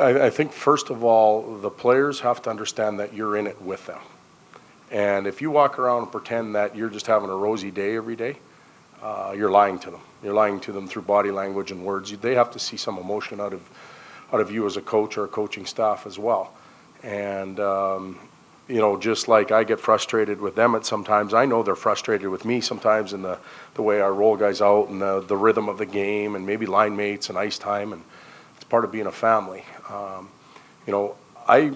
I, I think first of all, the players have to understand that you're in it with them. And if you walk around and pretend that you're just having a rosy day every day, uh, you're lying to them. You're lying to them through body language and words. They have to see some emotion out of, out of you as a coach or a coaching staff as well. And, um, you know, just like I get frustrated with them at sometimes, I know they're frustrated with me sometimes in the, the way I roll guys out and the, the rhythm of the game and maybe line mates and ice time. And it's part of being a family. Um, you know, I,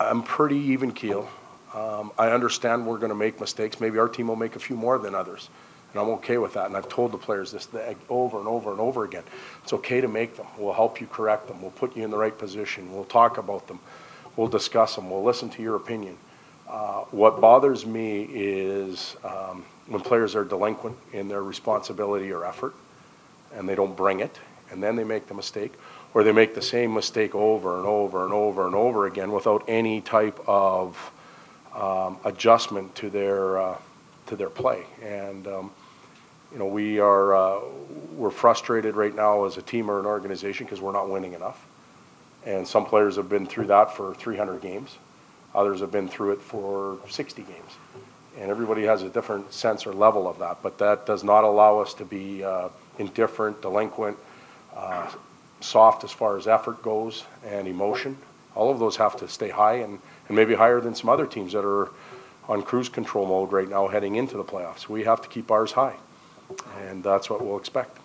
I'm pretty even keel. Um, I understand we're going to make mistakes. Maybe our team will make a few more than others. And I'm okay with that. And I've told the players this th- over and over and over again. It's okay to make them. We'll help you correct them. We'll put you in the right position. We'll talk about them. We'll discuss them. We'll listen to your opinion. Uh, what bothers me is um, when players are delinquent in their responsibility or effort and they don't bring it, and then they make the mistake, or they make the same mistake over and over and over and over again without any type of um, adjustment to their uh, to their play. And um, you know, we are uh, we're frustrated right now as a team or an organization because we're not winning enough. And some players have been through that for 300 games. Others have been through it for 60 games. And everybody has a different sense or level of that. But that does not allow us to be uh, indifferent, delinquent, uh, soft as far as effort goes and emotion. All of those have to stay high and, and maybe higher than some other teams that are on cruise control mode right now heading into the playoffs. We have to keep ours high. And that's what we'll expect.